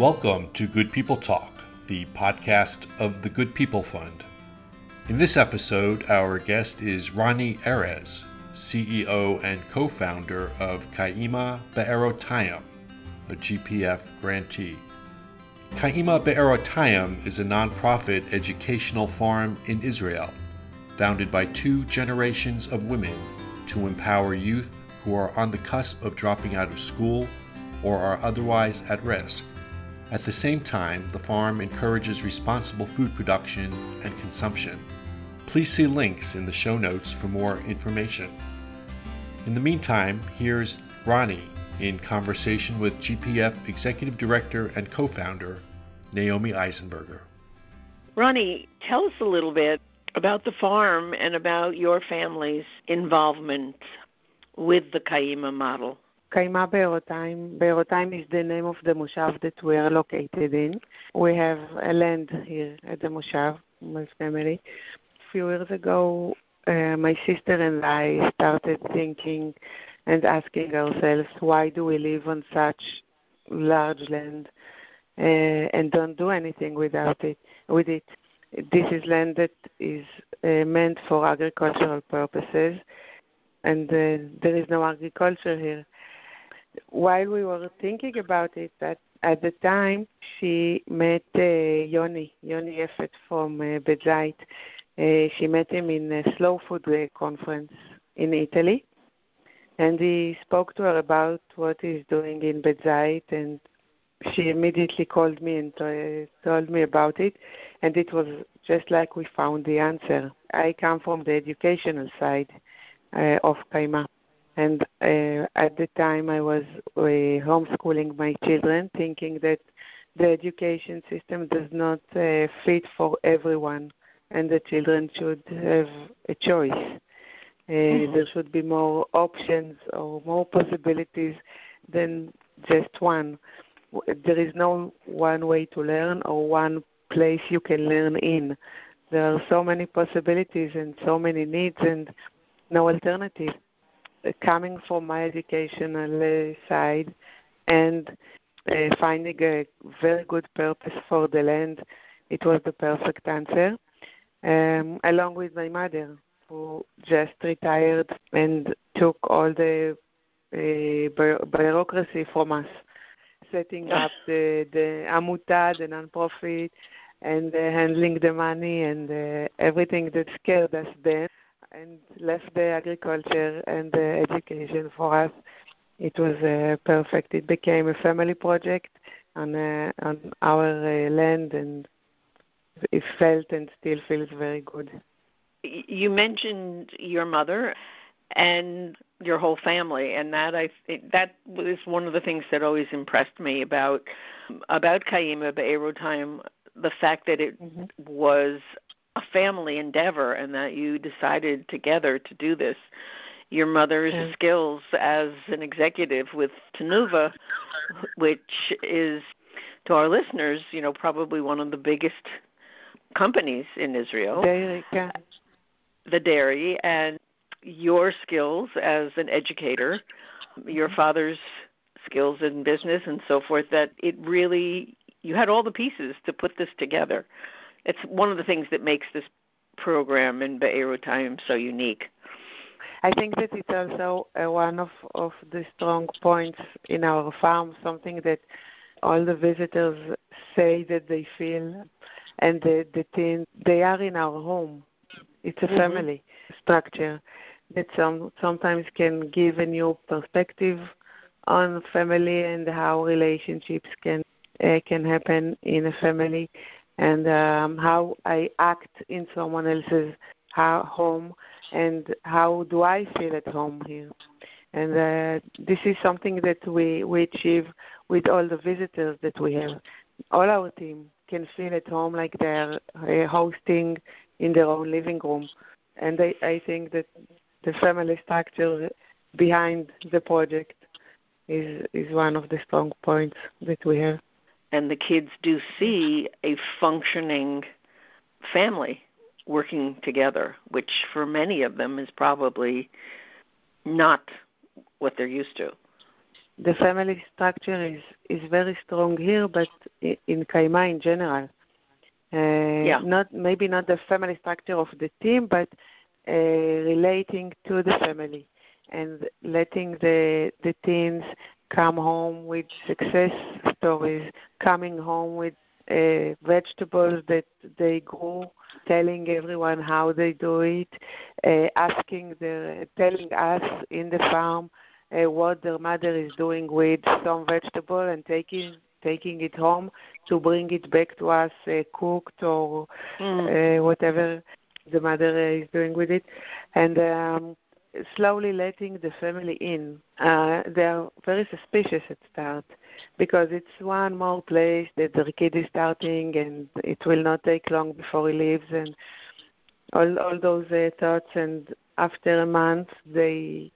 Welcome to Good People Talk, the podcast of the Good People Fund. In this episode, our guest is Ronnie Erez, CEO and co founder of Kaima Be'erotayim, a GPF grantee. Kaima Be'erotayim is a nonprofit educational farm in Israel, founded by two generations of women to empower youth who are on the cusp of dropping out of school or are otherwise at risk. At the same time, the farm encourages responsible food production and consumption. Please see links in the show notes for more information. In the meantime, here's Ronnie in conversation with GPF Executive Director and co founder Naomi Eisenberger. Ronnie, tell us a little bit about the farm and about your family's involvement with the Kaima model. Kaima Be'erotayim. Be'erotayim is the name of the Moshav that we are located in. We have a land here at the Moshav, my family. A few years ago, uh, my sister and I started thinking and asking ourselves, why do we live on such large land uh, and don't do anything without it, with it? This is land that is uh, meant for agricultural purposes, and uh, there is no agriculture here while we were thinking about it, that at the time she met uh, Yoni, Yoni Yefet from uh, Beit Zayit. Uh, she met him in a slow food uh, conference in Italy, and he spoke to her about what he's doing in Beit Zayit, and she immediately called me and t- told me about it, and it was just like we found the answer. I come from the educational side uh, of Kaima and uh, at the time, I was uh, homeschooling my children, thinking that the education system does not uh, fit for everyone, and the children should have a choice. Uh, mm-hmm. There should be more options or more possibilities than just one. There is no one way to learn or one place you can learn in. There are so many possibilities and so many needs and no alternative coming from my educational side and uh, finding a very good purpose for the land, it was the perfect answer. Um, along with my mother, who just retired and took all the uh, bureaucracy from us, setting up the, the amuta, the non-profit, and uh, handling the money and uh, everything that scared us then and left the agriculture and the education for us. It was uh, perfect. It became a family project on uh, on our uh, land, and it felt and still feels very good. You mentioned your mother and your whole family, and that I that was one of the things that always impressed me about about Kaima time, the fact that it mm-hmm. was a family endeavor and that you decided together to do this. Your mother's mm-hmm. skills as an executive with Tnuva, which is to our listeners, you know, probably one of the biggest companies in Israel. Dairy, yeah. The dairy and your skills as an educator, your mm-hmm. father's skills in business and so forth that it really you had all the pieces to put this together it's one of the things that makes this program in Be'erotayim so unique. I think that it's also uh, one of, of the strong points in our farm, something that all the visitors say that they feel, and the, the team, they are in our home. It's a mm-hmm. family structure that some, sometimes can give a new perspective on family and how relationships can uh, can happen in a family and um, how I act in someone else's home and how do I feel at home here. And uh, this is something that we, we achieve with all the visitors that we have. All our team can feel at home like they're uh, hosting in their own living room. And I, I think that the family structure behind the project is, is one of the strong points that we have and the kids do see a functioning family working together, which for many of them is probably not what they're used to. the family structure is is very strong here, but in Kaima in general. Uh, yeah. Not maybe not the family structure of the team, but uh, relating to the family and letting the the teens come home with success stories, coming home with uh, vegetables that they grew, telling everyone how they do it, uh, asking the, telling us in the farm uh, what their mother is doing with some vegetable and taking taking it home to bring it back to us uh, cooked or mm. uh, whatever the mother is doing with it, and um, slowly letting the family in. Uh, they are very suspicious at start because it's one more place that the kid is starting, and it will not take long before he leaves, and all all those uh, thoughts. And after a month, they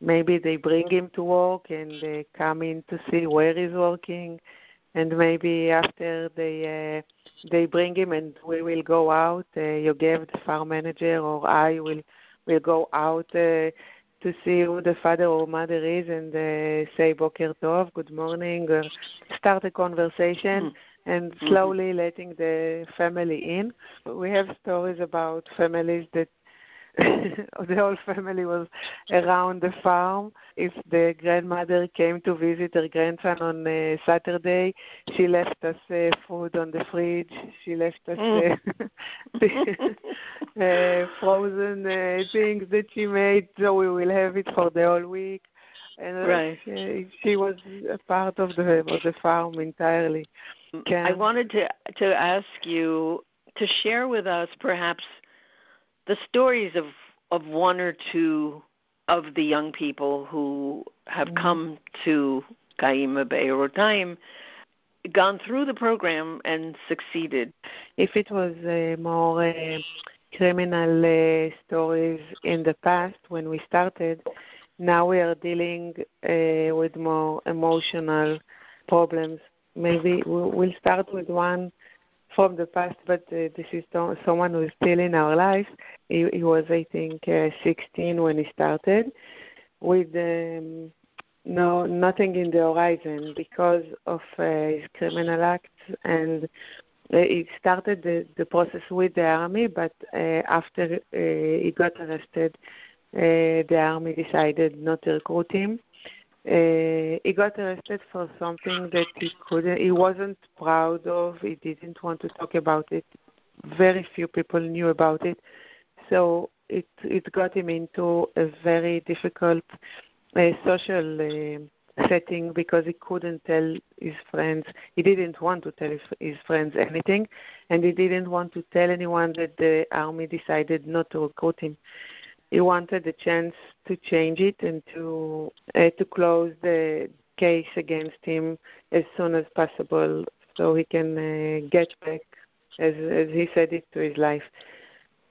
maybe they bring him to work and they come in to see where he's working, and maybe after they uh, they bring him and we will go out. Uh, you give the farm manager or I will will go out uh, to see who the father or mother is and uh, say Boker Tov, good morning, or start a conversation. Mm-hmm. And slowly mm-hmm. letting the family in. We have stories about families that the whole family was around the farm. If the grandmother came to visit her grandson on uh, Saturday, she left us uh, food on the fridge. She left us uh, mm. uh, frozen uh, things that she made, so we will have it for the whole week. And uh, right. she, she was a part of the of the farm entirely. I wanted to to ask you to share with us perhaps the stories of of one or two of the young people who have mm-hmm. come to Kaima Be'erotayim gone through the program and succeeded? If it was uh, more uh, criminal uh, stories in the past when we started, now we are dealing uh, with more emotional problems. Maybe we'll start with one from the past, but uh, this is someone who is still in our lives. He, he was, I think, uh, 16 when he started, with um, no nothing in the horizon because of uh, his criminal acts, and uh, he started the, the process with the army. But uh, after uh, he got arrested, the army decided not to recruit him uh, he got arrested for something that he couldn't, he wasn't proud of. He didn't want to talk about it. Very few people knew about it, so it it got him into a very difficult uh, social uh, setting because he couldn't tell his friends. He didn't want to tell his, his friends anything, and he didn't want to tell anyone that the army decided not to recruit him he wanted a chance to change it and to uh, to close the case against him as soon as possible so he can uh, get back as as he said it to his life.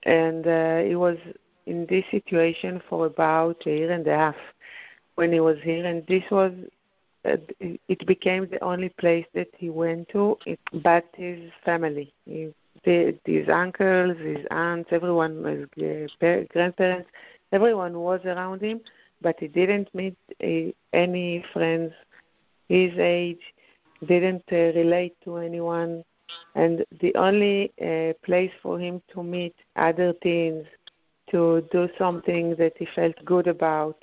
And uh, he was in this situation for about a year and a half when he was here. And this was uh, it became the only place that he went to. But his family. He his uncles, his aunts, everyone, his uh, grandparents, everyone was around him, but he didn't meet uh, any friends his age, didn't uh, relate to anyone, and the only uh, place for him to meet other teens, to do something that he felt good about,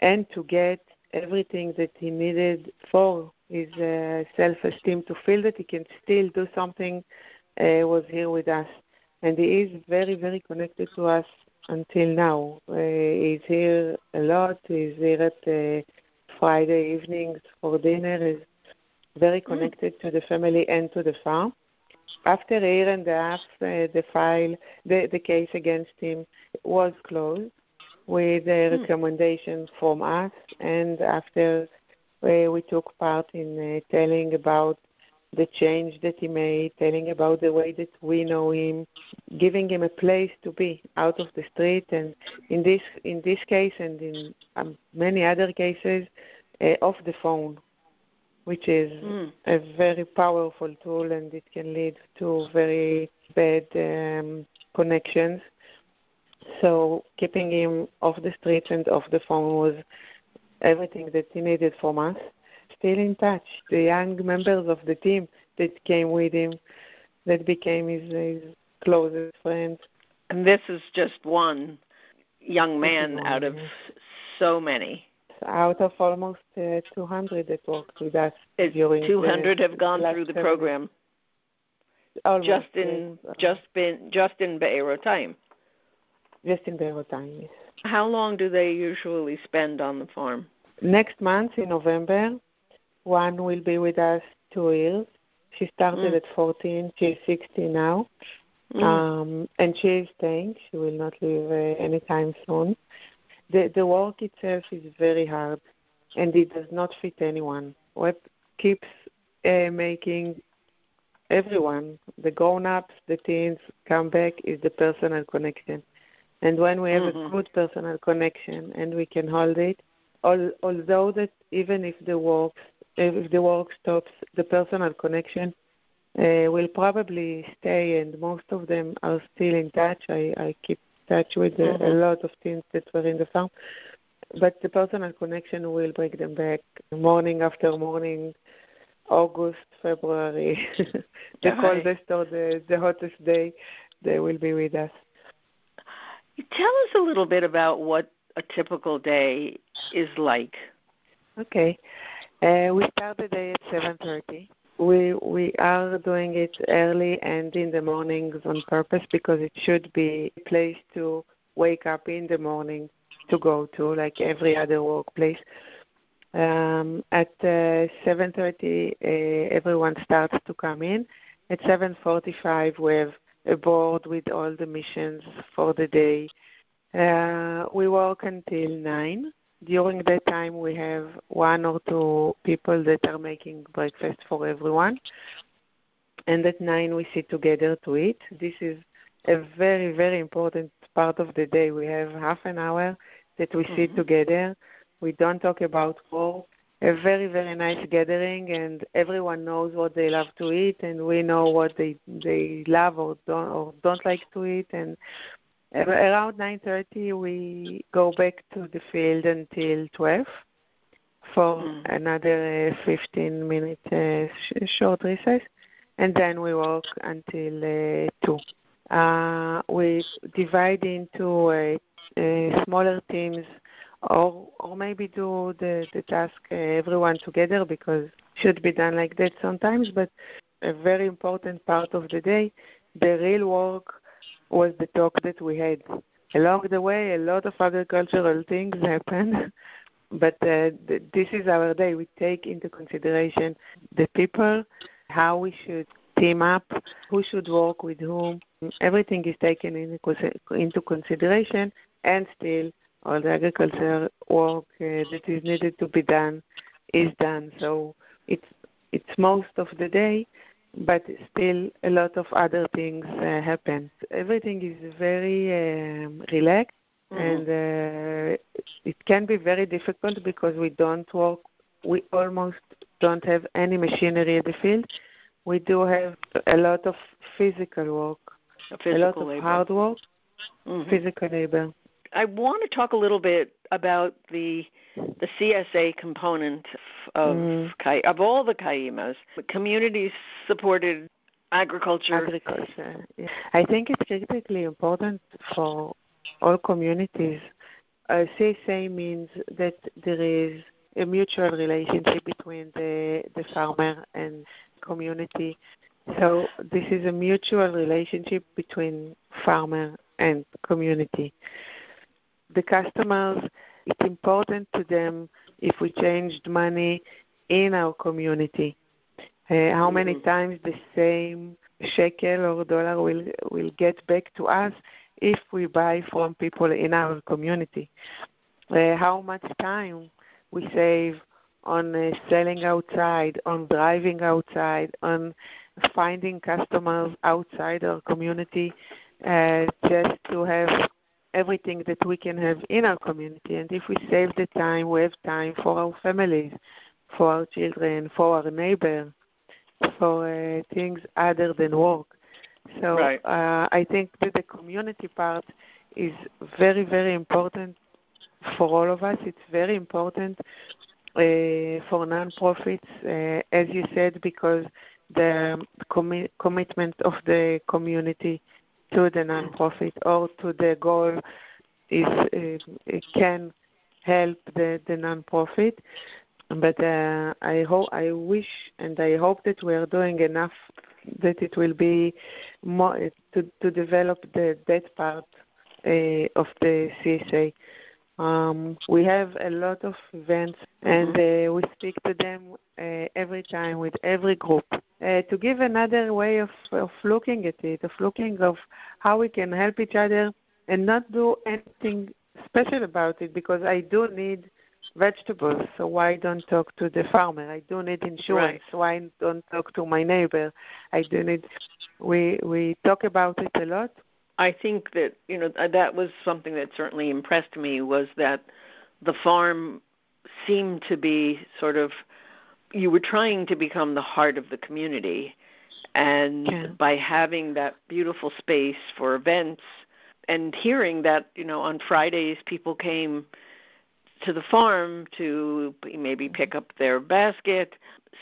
and to get everything that he needed for his uh, self-esteem to feel that he can still do something uh, was here with us, and he is very, very connected to us until now. Uh, he's here a lot. He's here at uh, Friday evenings for dinner. He's very mm-hmm. connected mm. to the family and to the farm. After a year and a half, uh, the file, the, the case against him was closed with a mm. recommendation from us, and after uh, we took part in uh, telling about the change that he made, telling about the way that we know him, giving him a place to be out of the street, and in this in this case and in um, many other cases, uh, off the phone, which is mm. a very powerful tool, and it can lead to very bad um, connections. So keeping him off the street and off the phone was everything that he needed from us still in touch. The young members of the team that came with him, that became his, his closest friends. And this is just one young man out of so many. Out of almost uh, 200 that worked with us Is 200 the have gone through the program. Almost, just in yes. just been just in Be'erotayim. just in Beirut time. Yes. How long do they usually spend on the farm? Next month in November, one will be with us two years. She started Mm. at 14. She's 60 now, Mm. um, and she is staying. She will not leave uh, anytime soon. The the work itself is very hard, and it does not fit anyone. What keeps uh, making everyone, the grown-ups, the teens, come back is the personal connection. And when we have Mhm. a good personal connection and we can hold it, although that even if the work if the work stops, the personal connection uh, will probably stay, and most of them are still in touch. I, I keep touch with a, a lot of teens that were in the farm, but the personal connection will bring them back morning after morning, August, February, the coldest or the, the hottest day, they will be with us. Tell us a little bit about what a typical day is like. Okay. Uh, we start the day at 7:30. We we are doing it early and in the mornings on purpose because it should be a place to wake up in the morning to go to, like every other workplace. Um, at uh, 7:30, uh, everyone starts to come in. At 7:45, we have a board with all the missions for the day. Uh, we work until nine. During that time, we have one or two people that are making breakfast for everyone. And at nine, we sit together to eat. This is a very, very important part of the day. We have half an hour that we sit Mhm. together. We don't talk about war. A very, very nice gathering, and everyone knows what they love to eat, and we know what they they love or don't or don't like to eat. And around 9:30, we go back to the field until 12 for Mm. another uh, 15 minute uh, sh- short recess, and then we work until uh, 2. Uh, we divide into uh, uh, smaller teams, or or maybe do the the task uh, everyone together because should be done like that sometimes. But a very important part of the day, the real work was the talk that we had. Along the way, a lot of other cultural things happened, but uh, th- this is our day. We take into consideration the people, how we should team up, who should work with whom. Everything is taken into, into consideration, and still all the agriculture work uh, that is needed to be done is done. So it's it's most of the day, but still a lot of other things uh, happen. Everything is very um, relaxed, and uh, it can be very difficult because we don't work. We almost don't have any machinery at the field. We do have a lot of physical work, A a lot physical of labor. hard work, Mhm. physical labor. I want to talk a little bit about the the CSA component of Mm. Kai, of all the Kaimas, the community supported agriculture. agriculture. Yeah. I think it's critically important for all communities. Uh, CSA means that there is a mutual relationship between the the farmer and community. So this is a mutual relationship between farmer and community. The customers, it's important to them if we changed money in our community. Uh, how many Mhm. times the same shekel or dollar will will get back to us if we buy from people in our community? Uh, how much time we save on uh, selling outside, on driving outside, on finding customers outside our community, uh, just to have everything that we can have in our community. And if we save the time, we have time for our families, for our children, for our neighbor, for uh, things other than work. So Right. uh, I think that the community part is very, very important for all of us. It's very important uh, for nonprofits, uh, as you said, because the commi- commitment of the community to the nonprofit or to the goal is uh, can help the, the nonprofit. But uh, I hope, I wish, and I hope that we are doing enough that it will be more to to develop the that part uh, of the CSA. Um, we have a lot of events, and uh, we speak to them uh, every time with every group uh, to give another way of, of looking at it, of looking of how we can help each other and not do anything special about it. Because I do need vegetables, so why don't talk to the farmer? I do need insurance, right. why don't talk to my neighbor? I do need. We we talk about it a lot I think that you know uh, that was something that certainly impressed me was that the farm seemed to be sort of you were trying to become the heart of the community and yeah. by having that beautiful space for events and hearing that you know on Fridays people came to the farm to maybe pick up their basket,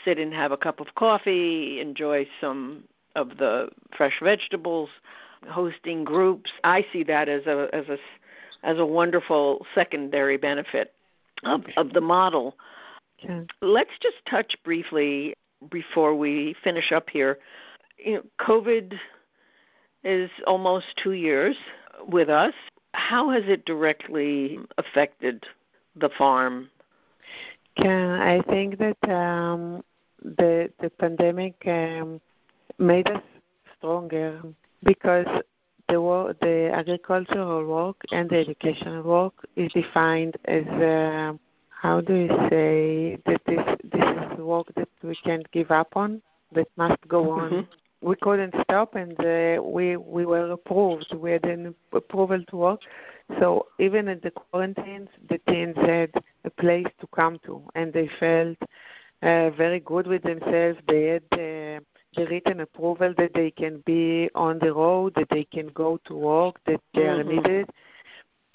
sit and have a cup of coffee, enjoy some of the fresh vegetables hosting groups. I see that as a as a as a wonderful secondary benefit of of the model. Okay. Let's just touch briefly before we finish up here. You know, COVID is almost two years with us. How has it directly affected the farm? Yeah, I think that um, the the pandemic um, made us stronger because the work, the agricultural work and the educational work is defined as uh, how do you say that this this is work that we can't give up on that must go on. Mm-hmm. We couldn't stop, and uh, we we were approved. We had an approval to work. So even at the quarantines, the teens had a place to come to, and they felt uh, very good with themselves. They had. Uh, the written approval that they can be on the road, that they can go to work, that they mm-hmm. are needed,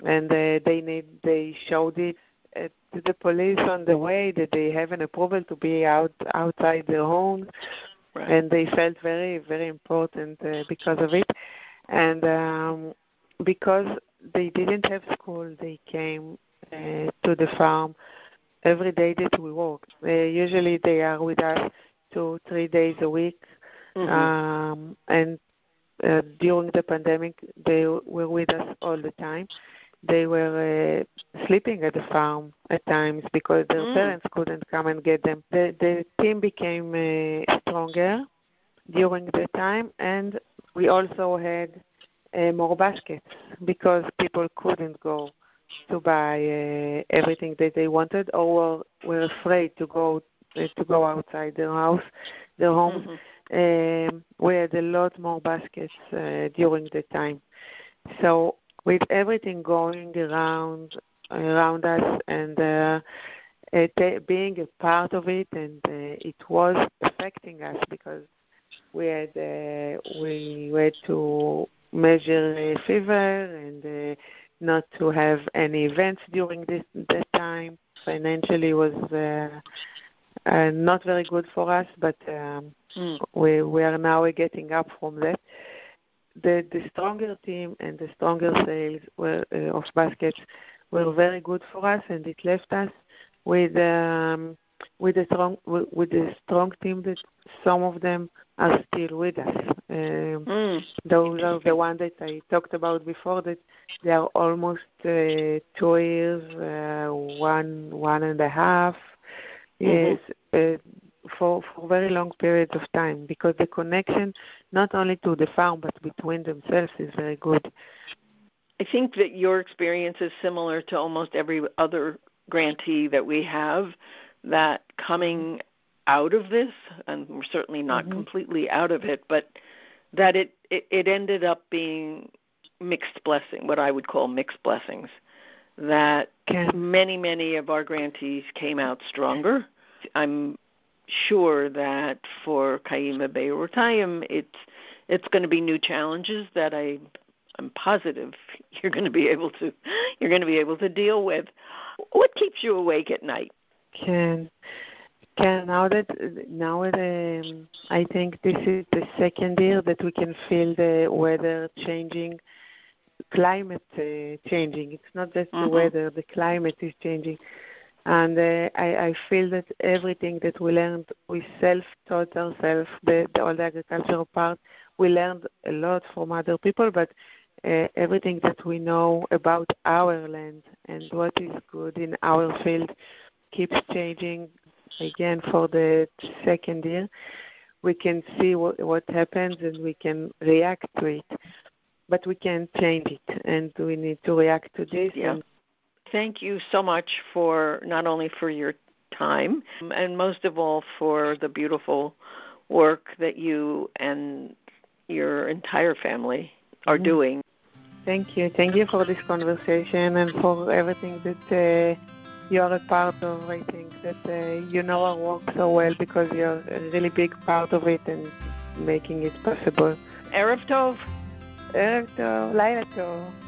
and uh, they need they showed it uh, to the police on the way that they have an approval to be out outside their homes, right. and they felt very very important uh, because of it, and um, because they didn't have school, they came uh, to the farm every day that we worked. Uh, usually they are with us two, three days a week. Mm-hmm. Um, and uh, during the pandemic, they were with us all the time. They were uh, sleeping at the farm at times because their Mm. parents couldn't come and get them. The, the team became uh, stronger during the time, and we also had uh, more baskets because people couldn't go to buy uh, everything that they wanted or were, were afraid to go to go outside their house, their homes. Mhm. Um, we had a lot more baskets uh, during the time. So with everything going around around us and uh, uh, being a part of it, and uh, it was affecting us because we had uh, we had to measure uh, fever and uh, not to have any events during this that time. Financially was uh, not very good for us, but um, Mm. we we are now getting up from that. The the stronger team and the stronger sales were, uh, of baskets were very good for us, and it left us with um, with a strong with, with a strong team that some of them are still with us. Um, Mm. those are the ones that I talked about before that they are almost uh, two years, uh, one one and a half years uh, for for very long periods of time because the connection not only to the farm but between themselves is very good. I think that your experience is similar to almost every other grantee that we have. That coming out of this, and we're certainly not Mhm. completely out of it, but that it, it it ended up being mixed blessing, what I would call mixed blessings. That many many of our grantees came out stronger. I'm sure that for Kaima Be'erotayim, it's it's going to be new challenges that I I'm positive you're going to be able to you're going to be able to deal with. What keeps you awake at night? Can can now that now um, I think this is the second year that we can feel the weather changing, climate uh, changing. It's not just mm-hmm. the weather; the climate is changing, and uh, I, I feel that everything that we learned, we self-taught ourselves. The, the all the agricultural part, we learned a lot from other people, but uh, everything that we know about our land and what is good in our field keeps changing again for the second year, we can see what, what happens and we can react to it. But we can change it, and we need to react to this. Yeah. Thank you so much for not only for your time and most of all for the beautiful work that you and your entire family are mm-hmm. doing. Thank you. Thank you for this conversation and for everything that uh, you are a part of. I think that uh, you know our work so well because you're a really big part of it and making it possible. Erev Tov. Erev Tov. Laila Tov.